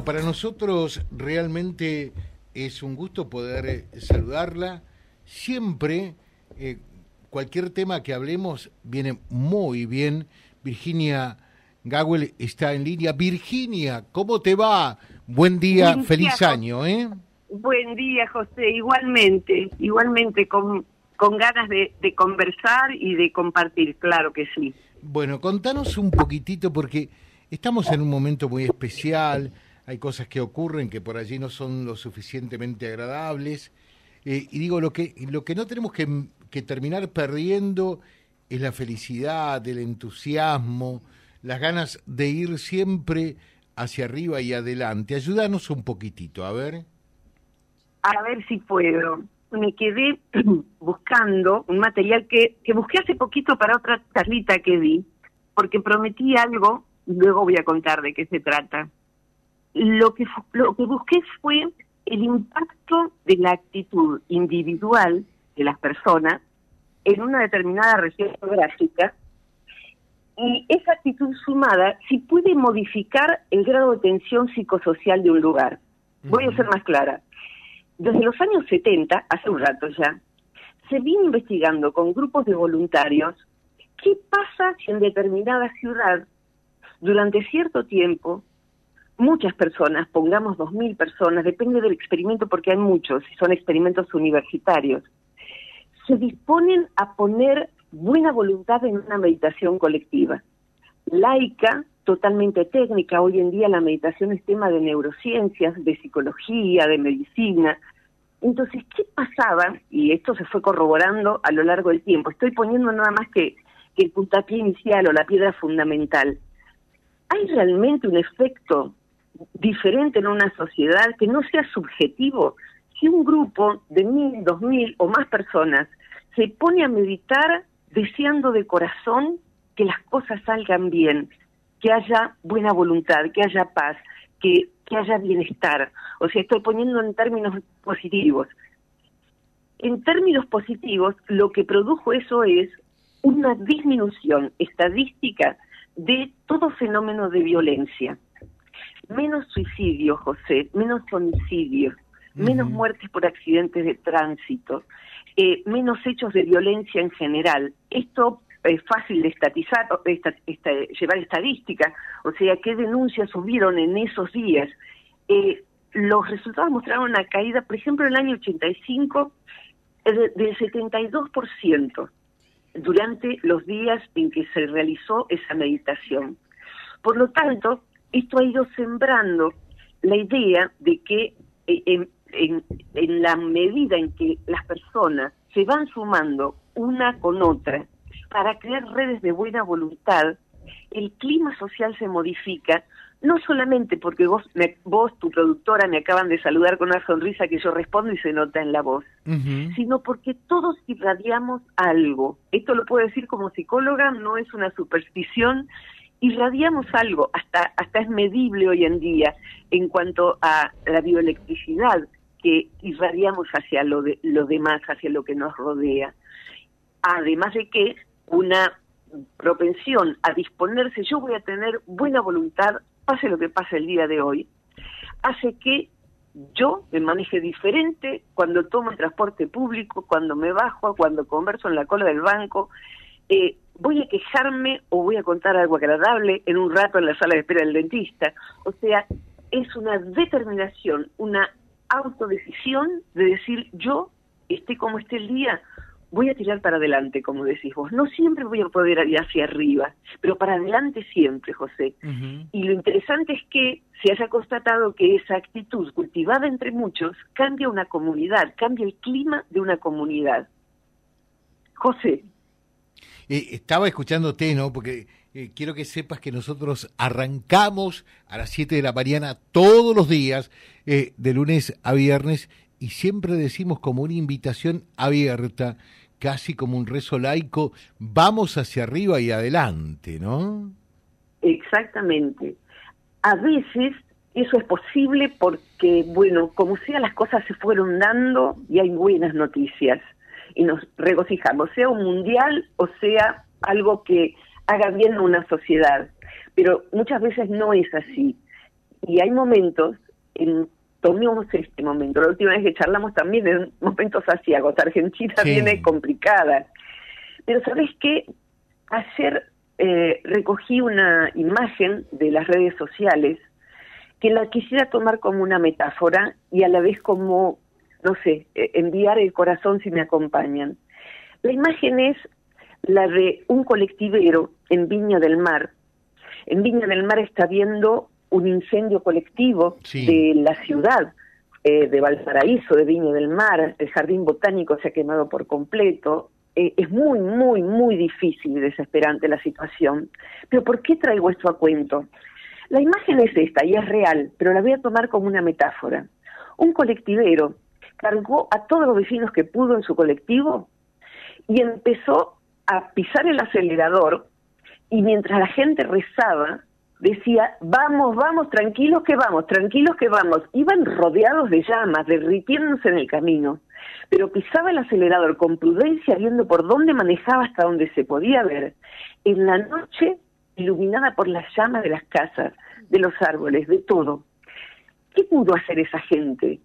Bueno, para nosotros realmente es un gusto poder eh, saludarla. Siempre, eh, cualquier tema que hablemos viene muy bien. Virginia Gawel está en línea. Virginia, ¿cómo te va? Buen día, feliz año, ¿eh? Buen día, José. Igualmente, igualmente con, con ganas de, de conversar y de compartir, claro que sí. Bueno, contanos un poquitito porque estamos en un momento muy especial hay cosas que ocurren que por allí no son lo suficientemente agradables. Eh, y digo, lo que, lo que no tenemos que, terminar perdiendo es la felicidad, el entusiasmo, las ganas de ir siempre hacia arriba y adelante. Ayúdanos un poquitito, a ver. A ver si puedo. Me quedé buscando un material que, que busqué hace poquito para otra charlita que di, porque prometí algo, luego voy a contar de qué se trata lo que, lo que busqué fue el impacto de la actitud individual de las personas en una determinada región geográfica y esa actitud sumada si puede modificar el grado de tensión psicosocial de un lugar. Voy a ser más clara. Desde los años 70, hace un rato ya, se viene investigando con grupos de voluntarios qué pasa si en determinada ciudad, durante cierto tiempo, muchas personas, pongamos dos mil personas, depende del experimento porque hay muchos, y son experimentos universitarios, se disponen a poner buena voluntad en una meditación colectiva. Laica, totalmente técnica, hoy en día la meditación es tema de neurociencias, de psicología, de medicina. Entonces, ¿qué pasaba? Y esto se fue corroborando a lo largo del tiempo. Estoy poniendo nada más que, que el puntapié inicial o la piedra fundamental. ¿Hay realmente un efecto diferente en una sociedad que no sea subjetivo. Si un grupo de mil, dos mil o más personas se pone a meditar deseando de corazón que las cosas salgan bien, que haya buena voluntad, que haya paz, que, que haya bienestar. O sea, estoy poniendo en términos positivos. En términos positivos, lo que produjo eso es una disminución estadística de todo fenómeno de violencia menos suicidios, José, menos homicidios, menos muertes por accidentes de tránsito, eh, menos hechos de violencia en general. Esto es fácil de estatizar, llevar estadísticas, o sea, qué denuncias subieron en esos días. Eh, los resultados mostraron una caída, por ejemplo, en el año 85 del 72% durante los días en que se realizó esa meditación. Por lo tanto, esto ha ido sembrando la idea de que eh, en, en, la medida en que las personas se van sumando una con otra para crear redes de buena voluntad, el clima social se modifica, no solamente porque vos, vos, tu productora, me acaban de saludar con una sonrisa que yo respondo y se nota en la voz, sino porque todos irradiamos algo. Esto lo puedo decir como psicóloga, no es una superstición, irradiamos algo, hasta, hasta es medible hoy en día en cuanto a la bioelectricidad que irradiamos hacia lo, de, demás, hacia lo que nos rodea. Además de que una propensión a disponerse, yo voy a tener buena voluntad, pase lo que pase el día de hoy, hace que yo me maneje diferente cuando tomo el transporte público, cuando me bajo, cuando converso en la cola del banco, eh, voy a quejarme o voy a contar algo agradable en un rato en la sala de espera del dentista. O sea, es una determinación, una autodecisión de decir yo, esté como esté el día, voy a tirar para adelante, como decís vos. No siempre voy a poder ir hacia arriba, pero para adelante siempre, José. Y lo interesante es que se haya constatado que esa actitud cultivada entre muchos cambia una comunidad, cambia el clima de una comunidad. José. Eh, estaba escuchándote, ¿no? Porque eh, quiero que sepas que nosotros arrancamos a las 7 de la mañana todos los días, eh, de lunes a viernes, y siempre decimos como una invitación abierta, casi como un rezo laico, vamos hacia arriba y adelante, ¿no? Exactamente. A veces eso es posible porque, bueno, como sea, las cosas se fueron dando y hay buenas noticias y nos regocijamos, sea un mundial o sea algo que haga bien a una sociedad. Pero muchas veces no es así. Y hay momentos, en, tomemos este momento, la última vez que charlamos también en momentos asiagos, Argentina viene complicada. Pero ¿sabes qué? Ayer eh, recogí una imagen de las redes sociales que la quisiera tomar como una metáfora y a la vez como, no sé, eh, enviar el corazón si me acompañan. La imagen es la de un colectivero en Viña del Mar. En Viña del Mar está viendo un incendio colectivo de la ciudad eh, de Valparaíso, de Viña del Mar, el jardín botánico se ha quemado por completo. Eh, es muy, muy, muy difícil y desesperante la situación. Pero ¿por qué traigo esto a cuento? La imagen es esta y es real, pero la voy a tomar como una metáfora. Un colectivero cargó a todos los vecinos que pudo en su colectivo y empezó a pisar el acelerador y mientras la gente rezaba, decía, vamos, vamos, tranquilos que vamos, tranquilos que vamos. Iban rodeados de llamas, derritiéndose en el camino, pero pisaba el acelerador con prudencia, viendo por dónde manejaba hasta donde se podía ver. En la noche iluminada por las llamas de las casas, de los árboles, de todo. ¿Qué pudo hacer esa gente?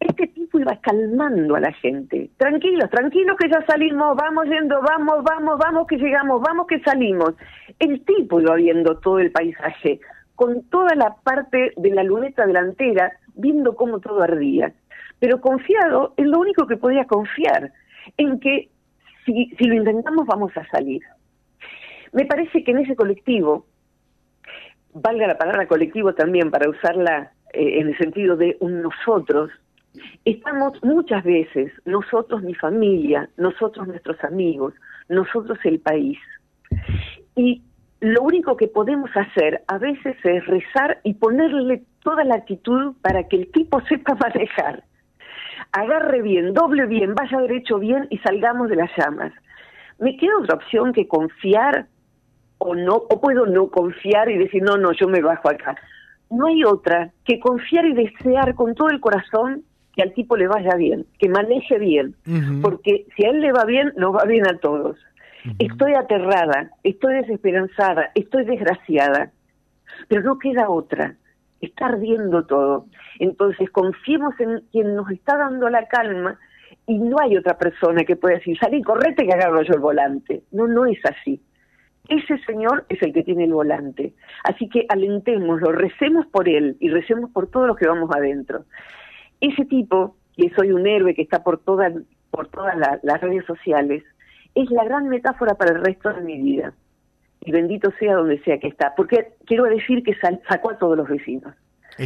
Este tipo iba calmando a la gente. Tranquilos, tranquilos que ya salimos, vamos yendo, vamos, vamos, vamos que llegamos, vamos que salimos. El tipo iba viendo todo el paisaje, con toda la parte de la luneta delantera, viendo cómo todo ardía. Pero confiado en lo único que podía confiar, en que si, si lo intentamos vamos a salir. Me parece que en ese colectivo, valga la palabra colectivo también para usarla eh, en el sentido de un nosotros, estamos muchas veces, nosotros mi familia, nosotros nuestros amigos, nosotros el país. Y lo único que podemos hacer a veces es rezar y ponerle toda la actitud para que el tipo sepa manejar. Agarre bien, doble bien, vaya derecho bien y salgamos de las llamas. Me queda otra opción que confiar o no, o puedo no confiar y decir, no, no, yo me bajo acá. No hay otra que confiar y desear con todo el corazón que al tipo le vaya bien, que maneje bien, porque si a él le va bien, nos va bien a todos. Estoy aterrada, estoy desesperanzada, estoy desgraciada, pero no queda otra, está ardiendo todo. Entonces confiemos en quien nos está dando la calma y no hay otra persona que pueda decir, salí, correte que agarro yo el volante. No, no es así. Ese señor es el que tiene el volante. Así que alentémoslo, recemos por él y recemos por todos los que vamos adentro. Ese tipo, que soy un héroe que está por, todas por todas las redes sociales, es la gran metáfora para el resto de mi vida. Y bendito sea donde sea que está. Porque quiero decir que sacó a todos los vecinos.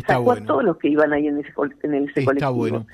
sacó a todos los que iban ahí en ese, en ese está Bueno.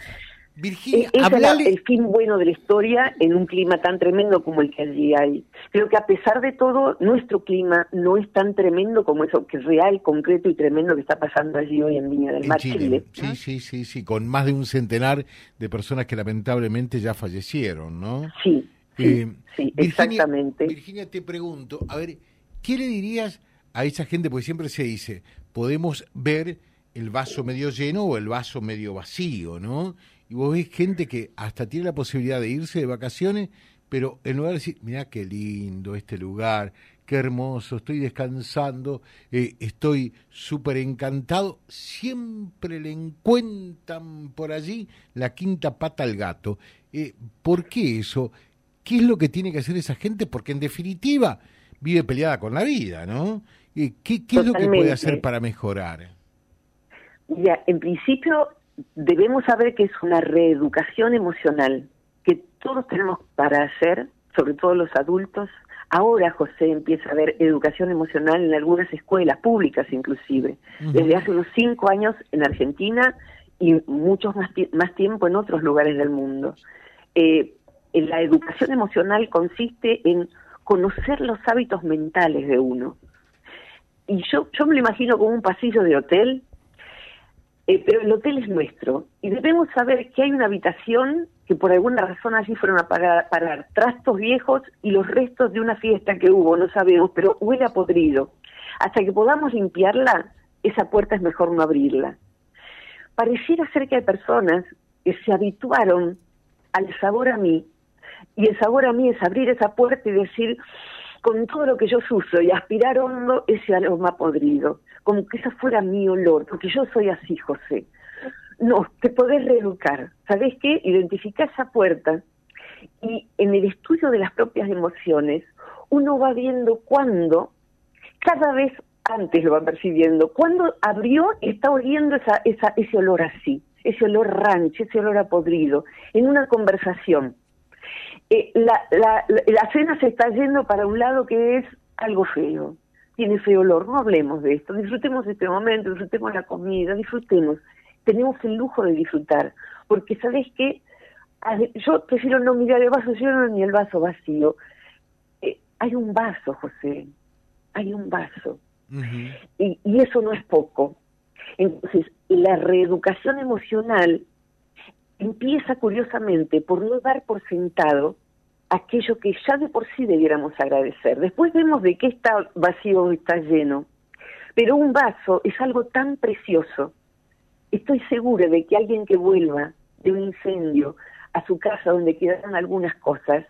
Virginia, es el fin bueno de la historia en un clima tan tremendo como el que allí hay. Creo que a pesar de todo, nuestro clima no es tan tremendo como eso que es real, concreto y tremendo que está pasando allí hoy en Viña del Mar, Chile. Sí, sí, sí, sí, con más de un centenar de personas que lamentablemente ya fallecieron, ¿no? Sí, sí, eh, exactamente. Virginia, te pregunto, a ver, ¿qué le dirías a esa gente? Porque siempre se dice, podemos ver el vaso medio lleno o el vaso medio vacío, ¿no? Y vos ves gente que hasta tiene la posibilidad de irse de vacaciones, pero en lugar de decir, mira qué lindo este lugar, qué hermoso, estoy descansando, eh, estoy súper encantado, siempre le encuentran por allí la quinta pata al gato. Eh, ¿Por qué eso? ¿Qué es lo que tiene que hacer esa gente? Porque en definitiva vive peleada con la vida, ¿no? Eh, ¿Qué, qué es lo que puede hacer para mejorar? Ya, en principio debemos saber que es una reeducación emocional que todos tenemos para hacer, sobre todo los adultos. Ahora José empieza a haber educación emocional en algunas escuelas públicas inclusive, desde hace unos cinco años en Argentina y muchos más, más tiempo en otros lugares del mundo. Eh, la educación emocional consiste en conocer los hábitos mentales de uno. Y yo, yo me lo imagino como un pasillo de hotel eh, pero el hotel es nuestro y debemos saber que hay una habitación que por alguna razón allí fueron a parar, parar trastos viejos y los restos de una fiesta que hubo, no sabemos, pero huele a podrido. Hasta que podamos limpiarla, esa puerta es mejor no abrirla. Pareciera ser que hay personas que se habituaron al sabor a mí y el sabor a mí es abrir esa puerta y decir, con todo lo que yo uso y aspirar hondo ese aroma podrido, como que esa fuera mi olor, porque yo soy así, José. No, te podés reeducar. ¿Sabés qué? Identifica esa puerta y en el estudio de las propias emociones, uno va viendo cuándo, cada vez antes lo va percibiendo, cuando abrió y está oliendo esa, esa, ese olor así, ese olor rancho, ese olor a podrido, en una conversación. Eh, la, la, la cena se está yendo para un lado que es algo feo, tiene feo olor, no hablemos de esto, disfrutemos este momento, disfrutemos la comida, disfrutemos, tenemos el lujo de disfrutar, porque sabes que yo prefiero no mirar el vaso lleno ni el vaso vacío. Eh, hay un vaso, José, hay un vaso. y, y eso no es poco. Entonces, la reeducación emocional empieza curiosamente por no dar por sentado aquello que ya de por sí debiéramos agradecer. Después vemos de qué está vacío o está lleno. Pero un vaso es algo tan precioso. Estoy segura de que alguien que vuelva de un incendio a su casa donde quedaron algunas cosas,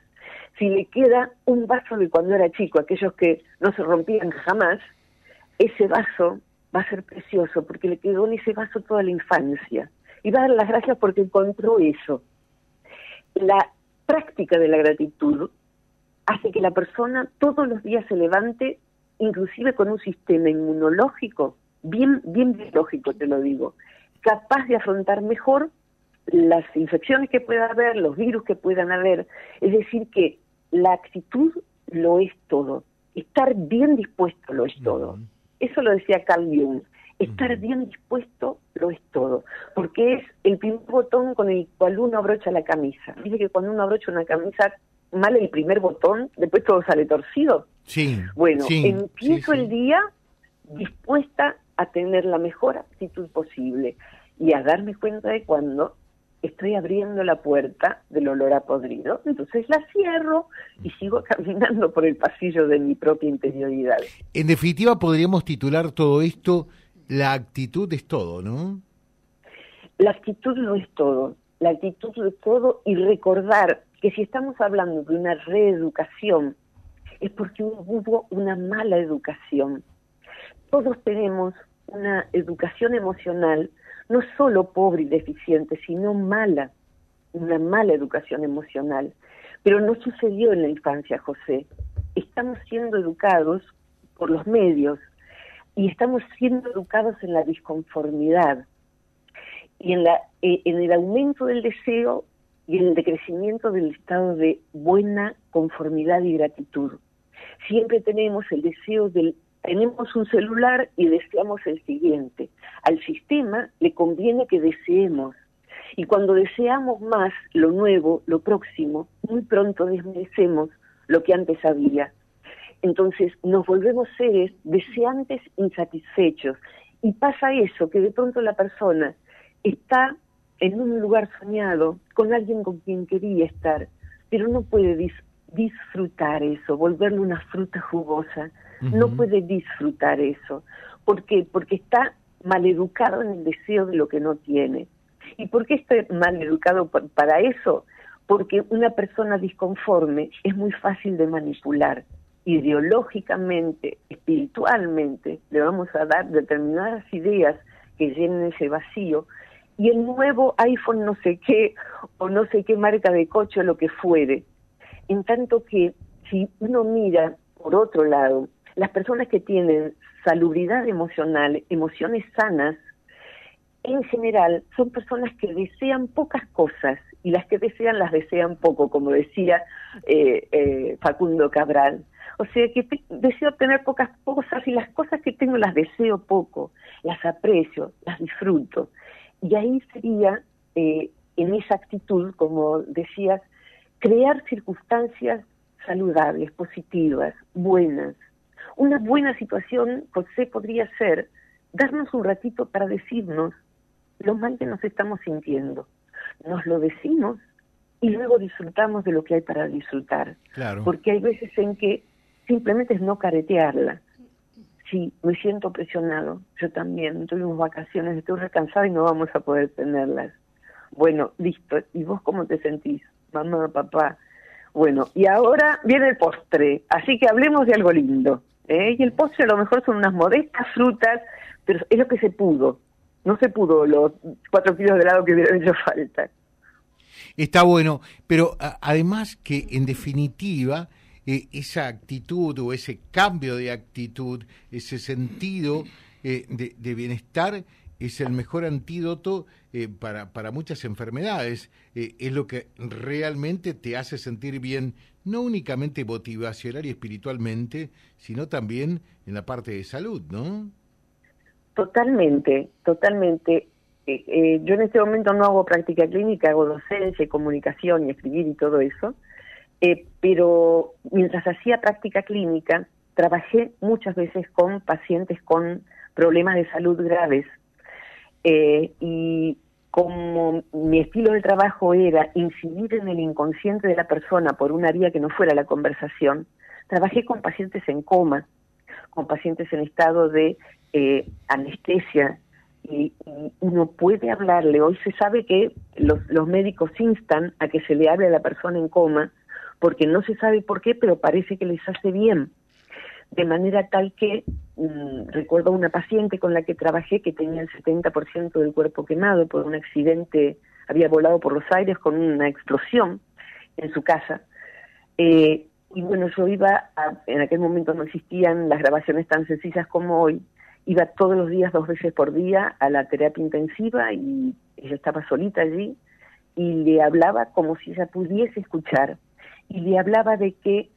si le queda un vaso de cuando era chico, aquellos que no se rompían jamás, ese vaso va a ser precioso porque le quedó en ese vaso toda la infancia. Y va a dar las gracias porque encontró eso. La práctica de la gratitud hace que la persona todos los días se levante, inclusive con un sistema inmunológico, bien, bien biológico te lo digo, capaz de afrontar mejor las infecciones que pueda haber, los virus que puedan haber. Es decir, que la actitud lo es todo. Estar bien dispuesto lo es todo. Eso lo decía Carl Jung. Estar bien dispuesto lo es todo, porque es el primer botón con el cual uno abrocha la camisa. Dice que cuando uno abrocha una camisa mal el primer botón, después todo sale torcido. Sí. Bueno, empiezo el día dispuesta a tener la mejor actitud posible y a darme cuenta de cuando estoy abriendo la puerta del olor a podrido, entonces la cierro y sigo caminando por el pasillo de mi propia interioridad. En definitiva, podríamos titular todo esto, la actitud es todo, ¿no? La actitud no es todo, la actitud es todo y recordar que si estamos hablando de una reeducación, es porque hubo una mala educación. Todos tenemos una educación emocional no solo pobre y deficiente, sino mala, una mala educación emocional. Pero no sucedió en la infancia, José. Estamos siendo educados por los medios y estamos siendo educados en la disconformidad y en, la, eh, en el aumento del deseo y en el decrecimiento del estado de buena conformidad y gratitud. Siempre tenemos el deseo del tenemos un celular y deseamos el siguiente. Al sistema le conviene que deseemos. Y cuando deseamos más lo nuevo, lo próximo, muy pronto desmerecemos lo que antes había. Entonces nos volvemos seres deseantes insatisfechos. Y pasa eso, que de pronto la persona está en un lugar soñado con alguien con quien quería estar, pero no puede disfrutar eso, volverle una fruta jugosa, no puede disfrutar eso. ¿Por qué? Porque está maleducado en el deseo de lo que no tiene. ¿Y por qué está maleducado para eso? Porque una persona disconforme es muy fácil de manipular. Ideológicamente, espiritualmente, le vamos a dar determinadas ideas que llenen ese vacío y el nuevo iPhone no sé qué o no sé qué marca de coche o lo que fuere. En tanto que si uno mira por otro lado las personas que tienen salubridad emocional, emociones sanas, en general son personas que desean pocas cosas y las que desean las desean poco, como decía eh, eh, Facundo Cabral. O sea que deseo tener pocas cosas y las cosas que tengo las deseo poco, las aprecio, las disfruto. Y ahí sería, eh, en esa actitud, como decías, crear circunstancias saludables, positivas, buenas, una buena situación, José, podría ser darnos un ratito para decirnos lo mal que nos estamos sintiendo. Nos lo decimos y luego disfrutamos de lo que hay para disfrutar. Claro. Porque hay veces en que simplemente es no caretearla. Sí, me siento presionado, yo también, tuvimos vacaciones, estoy recansada y no vamos a poder tenerlas. Bueno, listo, ¿y vos cómo te sentís? Mamá, papá, Bueno, y ahora viene el postre, así que hablemos de algo lindo. ¿eh? Y el postre a lo mejor son unas modestas frutas, pero es lo que se pudo. No se pudo los cuatro kilos de helado que hubieran hecho falta. Está bueno, pero además que en definitiva eh, esa actitud o ese cambio de actitud, ese sentido eh, de, bienestar es el mejor antídoto eh, para, para muchas enfermedades. es lo que realmente te hace sentir bien, no únicamente motivacional y espiritualmente, sino también en la parte de salud, ¿no? Totalmente, totalmente. yo en este momento no hago práctica clínica, hago docencia, comunicación y escribir y todo eso. Eh, pero mientras hacía práctica clínica, trabajé muchas veces con pacientes con problemas de salud graves eh, y como mi estilo de trabajo era incidir en el inconsciente de la persona por una vía que no fuera la conversación, trabajé con pacientes en coma, con pacientes en estado de eh, anestesia, y, uno puede hablarle. Hoy se sabe que los médicos instan a que se le hable a la persona en coma porque no se sabe por qué, pero parece que les hace bien. De manera tal que mm, recuerdo a una paciente con la que trabajé que tenía el 70% del cuerpo quemado por un accidente, había volado por los aires con una explosión en su casa. Eh, y bueno, yo iba, en aquel momento no existían las grabaciones tan sencillas como hoy, iba todos los días, dos veces por día, a la terapia intensiva y ella estaba solita allí y le hablaba como si ella pudiese escuchar y le hablaba de que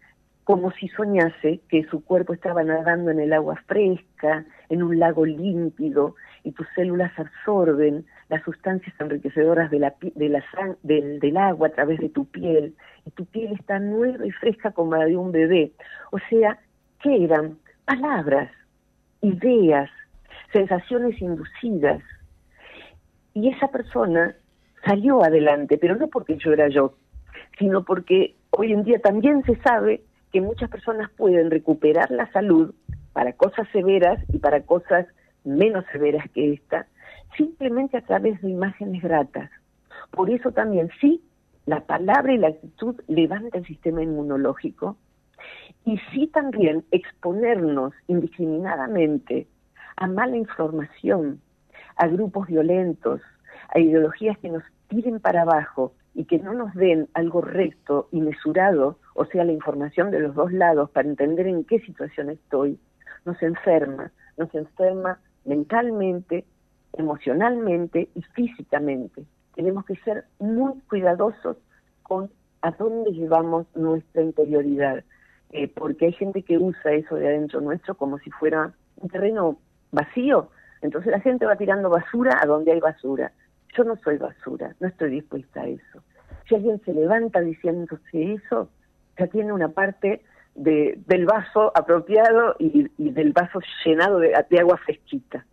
como si soñase que su cuerpo estaba nadando en el agua fresca, en un lago límpido, y tus células absorben las sustancias enriquecedoras de la, de la del, del, agua a través de tu piel, y tu piel está nueva y fresca como la de un bebé. O sea, ¿qué eran? Palabras, ideas, sensaciones inducidas. Y esa persona salió adelante, pero no porque yo era yo, sino porque hoy en día también se sabe que muchas personas pueden recuperar la salud para cosas severas y para cosas menos severas que esta, simplemente a través de imágenes gratas. Por eso también sí, la palabra y la actitud levanta el sistema inmunológico y sí también exponernos indiscriminadamente a mala información, a grupos violentos, a ideologías que nos tiren para abajo y que no nos den algo recto y mesurado, o sea, la información de los dos lados para entender en qué situación estoy, nos enferma, nos enferma mentalmente, emocionalmente y físicamente. Tenemos que ser muy cuidadosos con a dónde llevamos nuestra interioridad, eh, porque hay gente que usa eso de adentro nuestro como si fuera un terreno vacío, entonces la gente va tirando basura a donde hay basura. Yo no soy basura, no estoy dispuesta a eso. Si alguien se levanta diciéndose eso, ya tiene una parte de, del vaso apropiado y, del vaso llenado de, agua fresquita.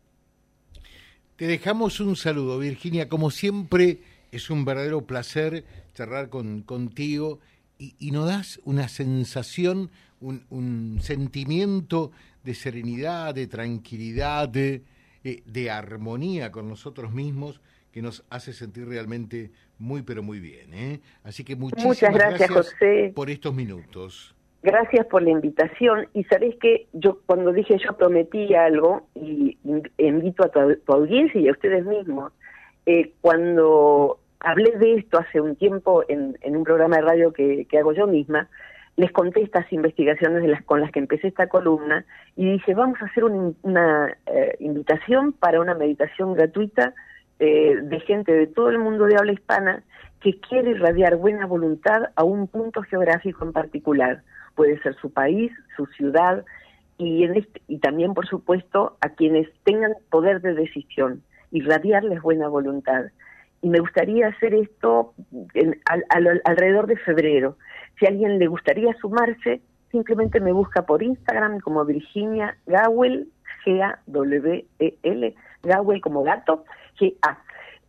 Te dejamos un saludo, Virginia. Como siempre, es un verdadero placer charlar con, contigo y, nos das una sensación, un, sentimiento de serenidad, de tranquilidad, de, eh, de armonía con nosotros mismos que nos hace sentir realmente muy, pero muy bien. ¿eh? Así que muchísimas gracias, José. por estos minutos. Gracias por la invitación. Y sabés que yo cuando dije yo prometí algo, y invito a tu, audiencia y a ustedes mismos, eh, cuando hablé de esto hace un tiempo en, un programa de radio que, hago yo misma, les conté estas investigaciones de las, con las que empecé esta columna y dije, vamos a hacer una eh, invitación para una meditación gratuita eh, de gente de todo el mundo de habla hispana que quiere irradiar buena voluntad a un punto geográfico en particular. Puede ser su país, su ciudad y, en este, y también, por supuesto, a quienes tengan poder de decisión, irradiarles buena voluntad. Y me gustaría hacer esto alrededor de febrero. Si a alguien le gustaría sumarse, simplemente me busca por Instagram como Virginia Gawel, G-A-W-E-L, Gawel como gato, G-A.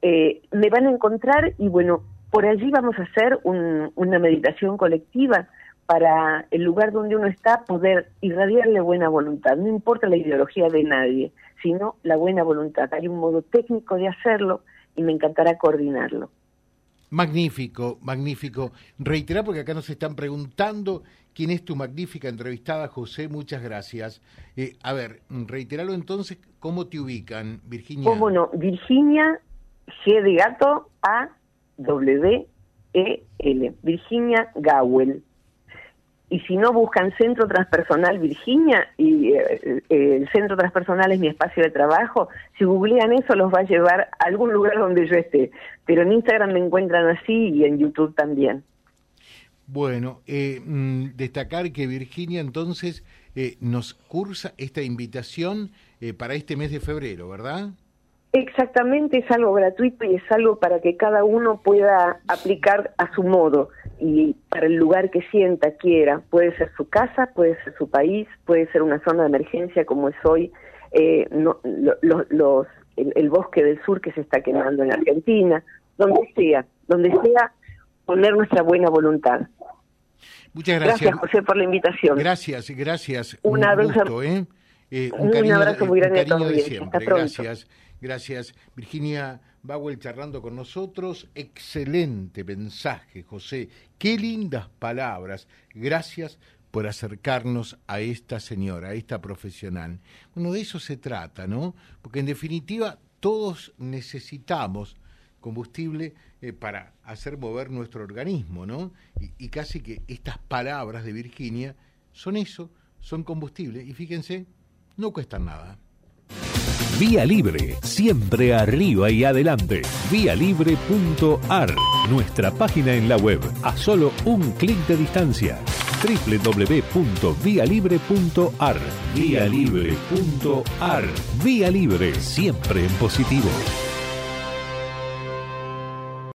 Eh, me van a encontrar y bueno, por allí vamos a hacer una meditación colectiva para el lugar donde uno está poder irradiarle buena voluntad. No importa la ideología de nadie, sino la buena voluntad. Hay un modo técnico de hacerlo y me encantará coordinarlo. Magnífico, magnífico. Reiterar porque acá nos están preguntando quién es tu magnífica entrevistada, José. Muchas gracias. Eh, a ver, reiteralo entonces, ¿cómo te ubican, Virginia? ¿Cómo no? Virginia G de gato A W E L. Virginia Gawel y si no buscan Centro Transpersonal Virginia y eh, eh, el Centro Transpersonal es mi espacio de trabajo, si googlean eso los va a llevar a algún lugar donde yo esté. Pero en Instagram me encuentran así y en YouTube también. Bueno, eh, mm, destacar que Virginia entonces nos cursa esta invitación para este mes de febrero, ¿verdad? Exactamente, es algo gratuito y es algo para que cada uno pueda aplicar a su modo y para el lugar que sienta, quiera. Puede ser su casa, puede ser su país, puede ser una zona de emergencia como es hoy eh, no, los, el, bosque del sur que se está quemando en Argentina, donde sea, donde sea poner nuestra buena voluntad. Muchas gracias. Gracias, José, por la invitación. Gracias, gracias. Un, abrazo, ¿eh? Eh, un, abrazo muy grande a todos. Gracias. Gracias, Virginia Bauer charlando con nosotros. Excelente mensaje, José. Qué lindas palabras. Gracias por acercarnos a esta señora, a esta profesional. Bueno, de eso se trata, ¿no? Porque en definitiva todos necesitamos combustible eh, para hacer mover nuestro organismo, ¿no? Y, y casi que estas palabras de Virginia son eso, son combustible. Y fíjense, no cuestan nada. Vía Libre, siempre arriba y adelante. Vialibre.ar, nuestra página en la web, a solo un clic de distancia. www.vialibre.ar Vía Libre.ar Vía Libre, siempre en positivo.